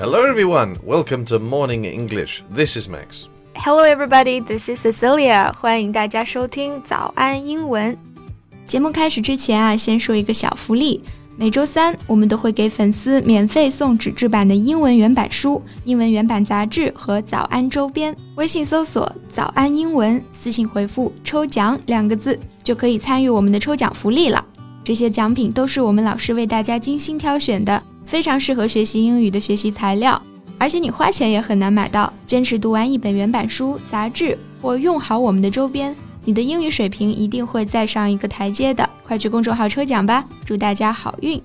Hello, everyone. Welcome to Morning English. This is Max. Hello, everybody. This is Cecilia. 欢迎大家收听早安英文。节目开始之前啊，先说一个小福利。每周三，我们都会给粉丝免费送纸质版的英文原版书、英文原版杂志和早安周边。微信搜索“早安英文”，私信回复“抽奖”两个字，就可以参与我们的抽奖福利了。这些奖品都是我们老师为大家精心挑选的， 非常适合学习英语的学习材料，而且你花钱也很难买到。坚持读完一本原版书、杂志，或用好我们的周边，你的英语水平一定会再上一个台阶的。快去公众号抽奖吧，祝大家好运！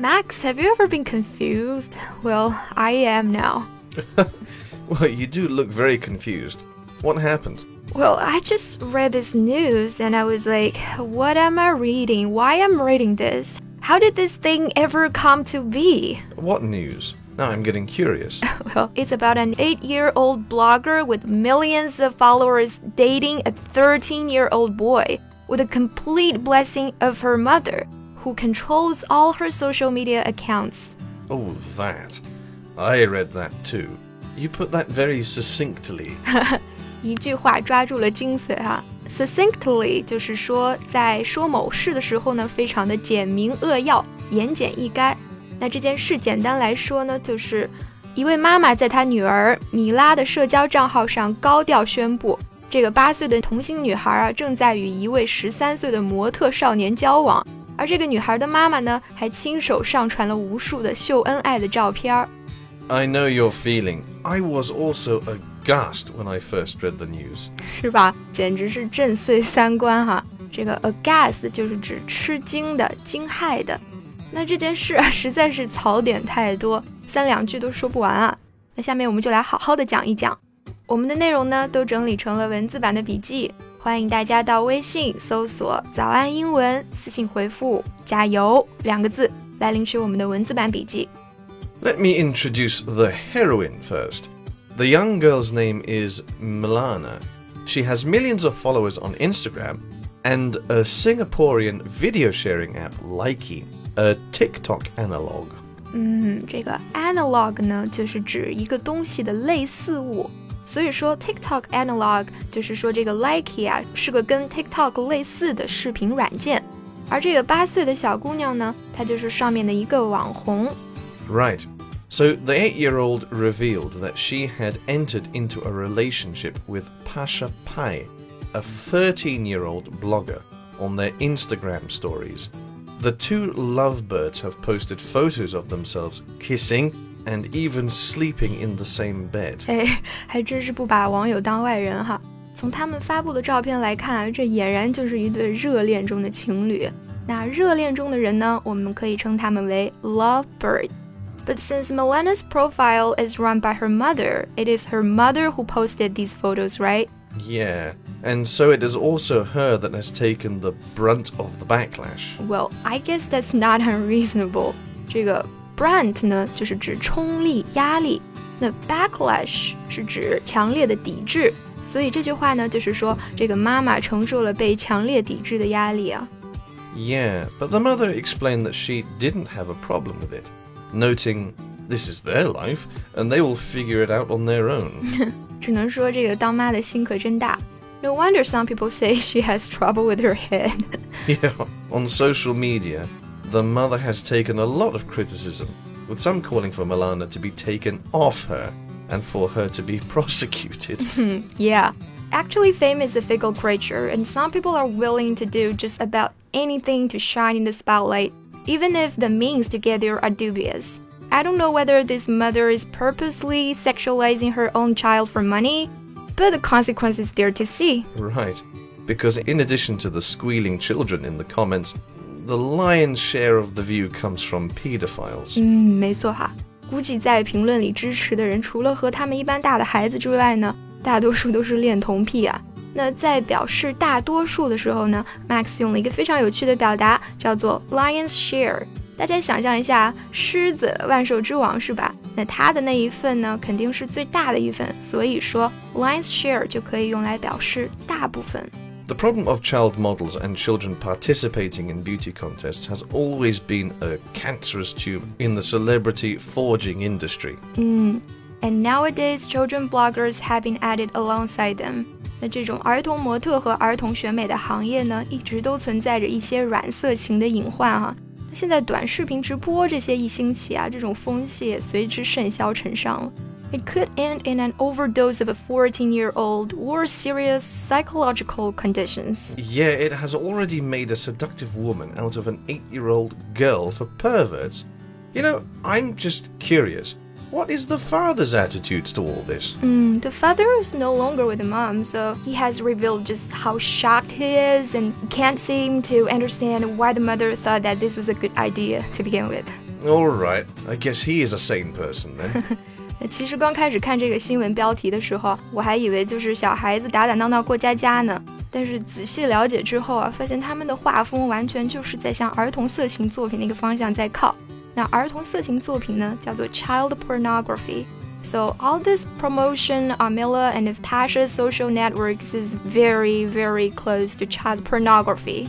Max, have you ever been confused? Well, I am now. well, you do look very confused. What happened? Well, I just read this news and I was like, what am I reading? Why am I reading this? How did this thing ever come to be? What news? Now I'm getting curious. well, it's about an 8-year-old blogger with millions of followers dating a 13-year-old boy with a complete blessing of her mother, who controls all her social media accounts. Oh, that. I read that too. You put that very succinctly. 一句话抓住了精髓哈。 Succinctly 就是说，在说某事的时候呢，非常的简明扼要、言简意赅。那这件事简单来说呢，就是一位妈妈在她女儿米拉的社交账号上高调宣布，这个八岁的童星女孩啊，正在与一位十三岁的模特少年交往。而这个女孩的妈妈呢，还亲手上传了无数的秀恩爱的照片儿。I know your feeling. I was also a aghast when I first read the news. 是吧？简直是震碎三观哈！这个 aghast 就是指吃惊的、惊骇的。那这件事啊，实在是槽点太多，三两句都说不完啊。那下面我们就来好好的讲一讲。我们的内容呢，都整理成了文字版的笔记，欢迎大家到微信搜索“早安英文”，私信回复“加油”两个字来领取我们的文字版笔记。Let me introduce the heroine first. The young girl's name is Milana. She has millions of followers on Instagram and a Singaporean video sharing app Likey, a TikTok analog. 嗯，这个 analog 呢，就是指一个东西的类似物。所以说 TikTok analog 就是说这个 Likey 啊是个跟 TikTok 类似的视频软件，而这个八岁的小姑娘呢，她就是上面的一个网红。Right. So the eight year old revealed that she had entered into a relationship with Pasha Pai, a 13 year old blogger, on their Instagram stories. The two lovebirds have posted photos of themselves kissing and even sleeping in the same bed. 哎，还真是不把网友当外人哈。从他们发布的照片来看，这俨然就是一对热恋中的情侣。那热恋中的人呢，我们可以称他们为 lovebird。 but since Milana's profile is run by her mother, it is her mother who posted these photos, right? Yeah, and so it is also her that has taken the brunt of the backlash. Well, I guess that's not unreasonable. 这个 brunt 呢，就是指冲力、压力；那 backlash 是指强烈的抵制。所以这句话呢，就是说这个妈妈承受了被强烈抵制的压力啊。Yeah, but the mother explained that she didn't have a problem with it noting this is their life and they will figure it out on their own. 只能说这个当妈的心可真大。No wonder some people say she has trouble with her head. yeah, on social media, the mother has taken a lot of criticism, with some calling for Milana to be taken off her and for her to be prosecuted. yeah. Actually, fame is a fickle creature, and some people are willing to do just about anything to shine in the spotlight even if the means to get there are dubious. I don't know whether this mother is purposely sexualizing her own child for money, but the consequence is there to see. Right. Because in addition to the squealing children in the comments, the lion's share of the view comes from pedophiles. 嗯，没错哈。估计在评论里支持的人，除了和他们一般大的孩子之外呢，大多数都是恋童癖啊。 那在表示大多数的时候呢，Max 用了一个非常有趣的表达，叫做 lion's share。大家想象一下，狮子万兽之王是吧？那它的那一份呢，肯定是最大的一份，所以说 lion's share 就可以用来表示大部分。 The problem of child models and children participating in beauty contests has always been a cancerous tube in the celebrity forging industry. Mm. And nowadays, children bloggers have been added alongside them. 那这种儿童模特和儿童选美的行业呢，一直都存在着一些软色情的隐患哈、啊。现在短视频直播这些一兴起啊，这种风气也随之甚嚣尘上了。it could end in an overdose of a 14 year old or serious psychological conditions. Yeah, it has already made a seductive woman out of an 8 year old girl for perverts. You know, I'm just curious. What is the father's attitudes to all this? Mm, the father is no longer with the mom, so he has revealed just how shocked he is and can't seem to understand why the mother thought that this was a good idea to begin with. Alright, I guess he is a sane person then. 其实刚开始看这个新闻标题的时候，我还以为就是小孩子打打闹闹过家家呢。但是仔细了解之后啊，发现他们的画风完全就是在向儿童色情作品那个方向在靠。 那儿童色情作品呢，叫做 child pornography。So all this promotion on Mila and Tasha's social networks is very, very close to child pornography.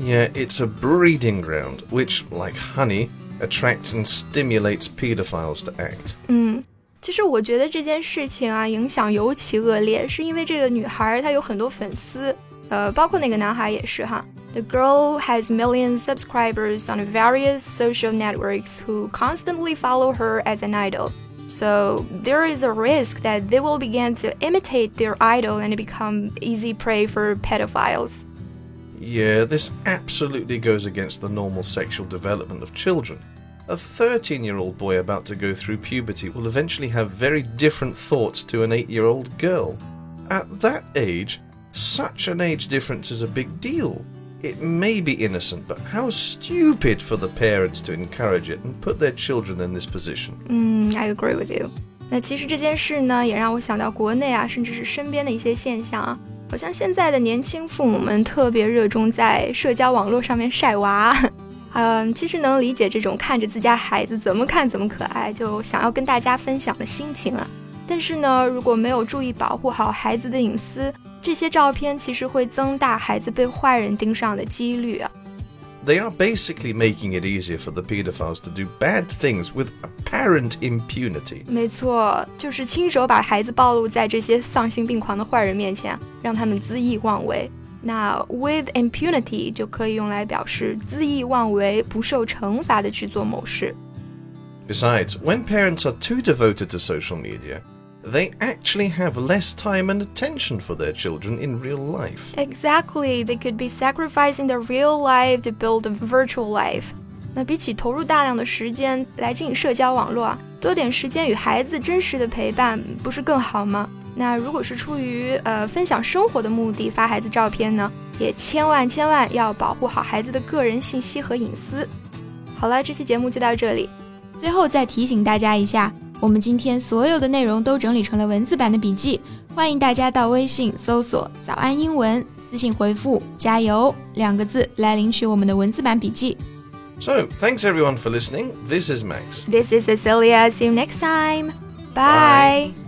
Yeah, it's a breeding ground, which, like honey, attracts and stimulates pedophiles to act. 嗯。其实我觉得这件事情啊，影响尤其恶劣，是因为这个女孩她有很多粉丝，呃，包括那个男孩也是哈。 The girl has millions of subscribers on various social networks who constantly follow her as an idol. So there is a risk that they will begin to imitate their idol and become easy prey for pedophiles. Yeah, this absolutely goes against the normal sexual development of children. A 13 year old boy about to go through puberty will eventually have very different thoughts to an 8 year old girl. At that age, such an age difference is a big deal. It may be innocent, but how stupid for the parents to encourage it and put their children in this position. Mm, I agree with you. 那其实这件事呢，也让我想到国内啊，甚至是身边的一些现象啊。好像现在的年轻父母们特别热衷在社交网络上面晒娃。嗯，其实能理解这种看着自家孩子怎么看怎么可爱，就想要跟大家分享的心情啊。但是呢，如果没有注意保护好孩子的隐私， 这些照片其实会增大孩子被坏人盯上的几率啊。They are basically making it easier for the pedophiles to do bad things with apparent impunity. 没错，就是亲手把孩子暴露在这些丧心病狂的坏人面前，让他们恣意妄为。那 with impunity 就可以用来表示恣意妄为、不受惩罚的去做某事。Besides, when parents are too devoted to social media, they actually have less time and attention for their children in real life. Exactly, they could be sacrificing their real life to build a virtual life. 那比起投入大量的时间来经营社交网络啊，多点时间与孩子真实的陪伴，不是更好吗？那如果是出于呃分享生活的目的发孩子照片呢，也千万千万要保护好孩子的个人信息和隐私。好了，这期节目就到这里。最后再提醒大家一下， 我们今天所有的内容都整理成了文字版的笔记，欢迎大家到微信搜索“早安英文”，私信回复“加油”两个字来领取我们的文字版笔记。So, thanks everyone for listening. This is Max. This is Cecilia. See you next time. Bye. Bye.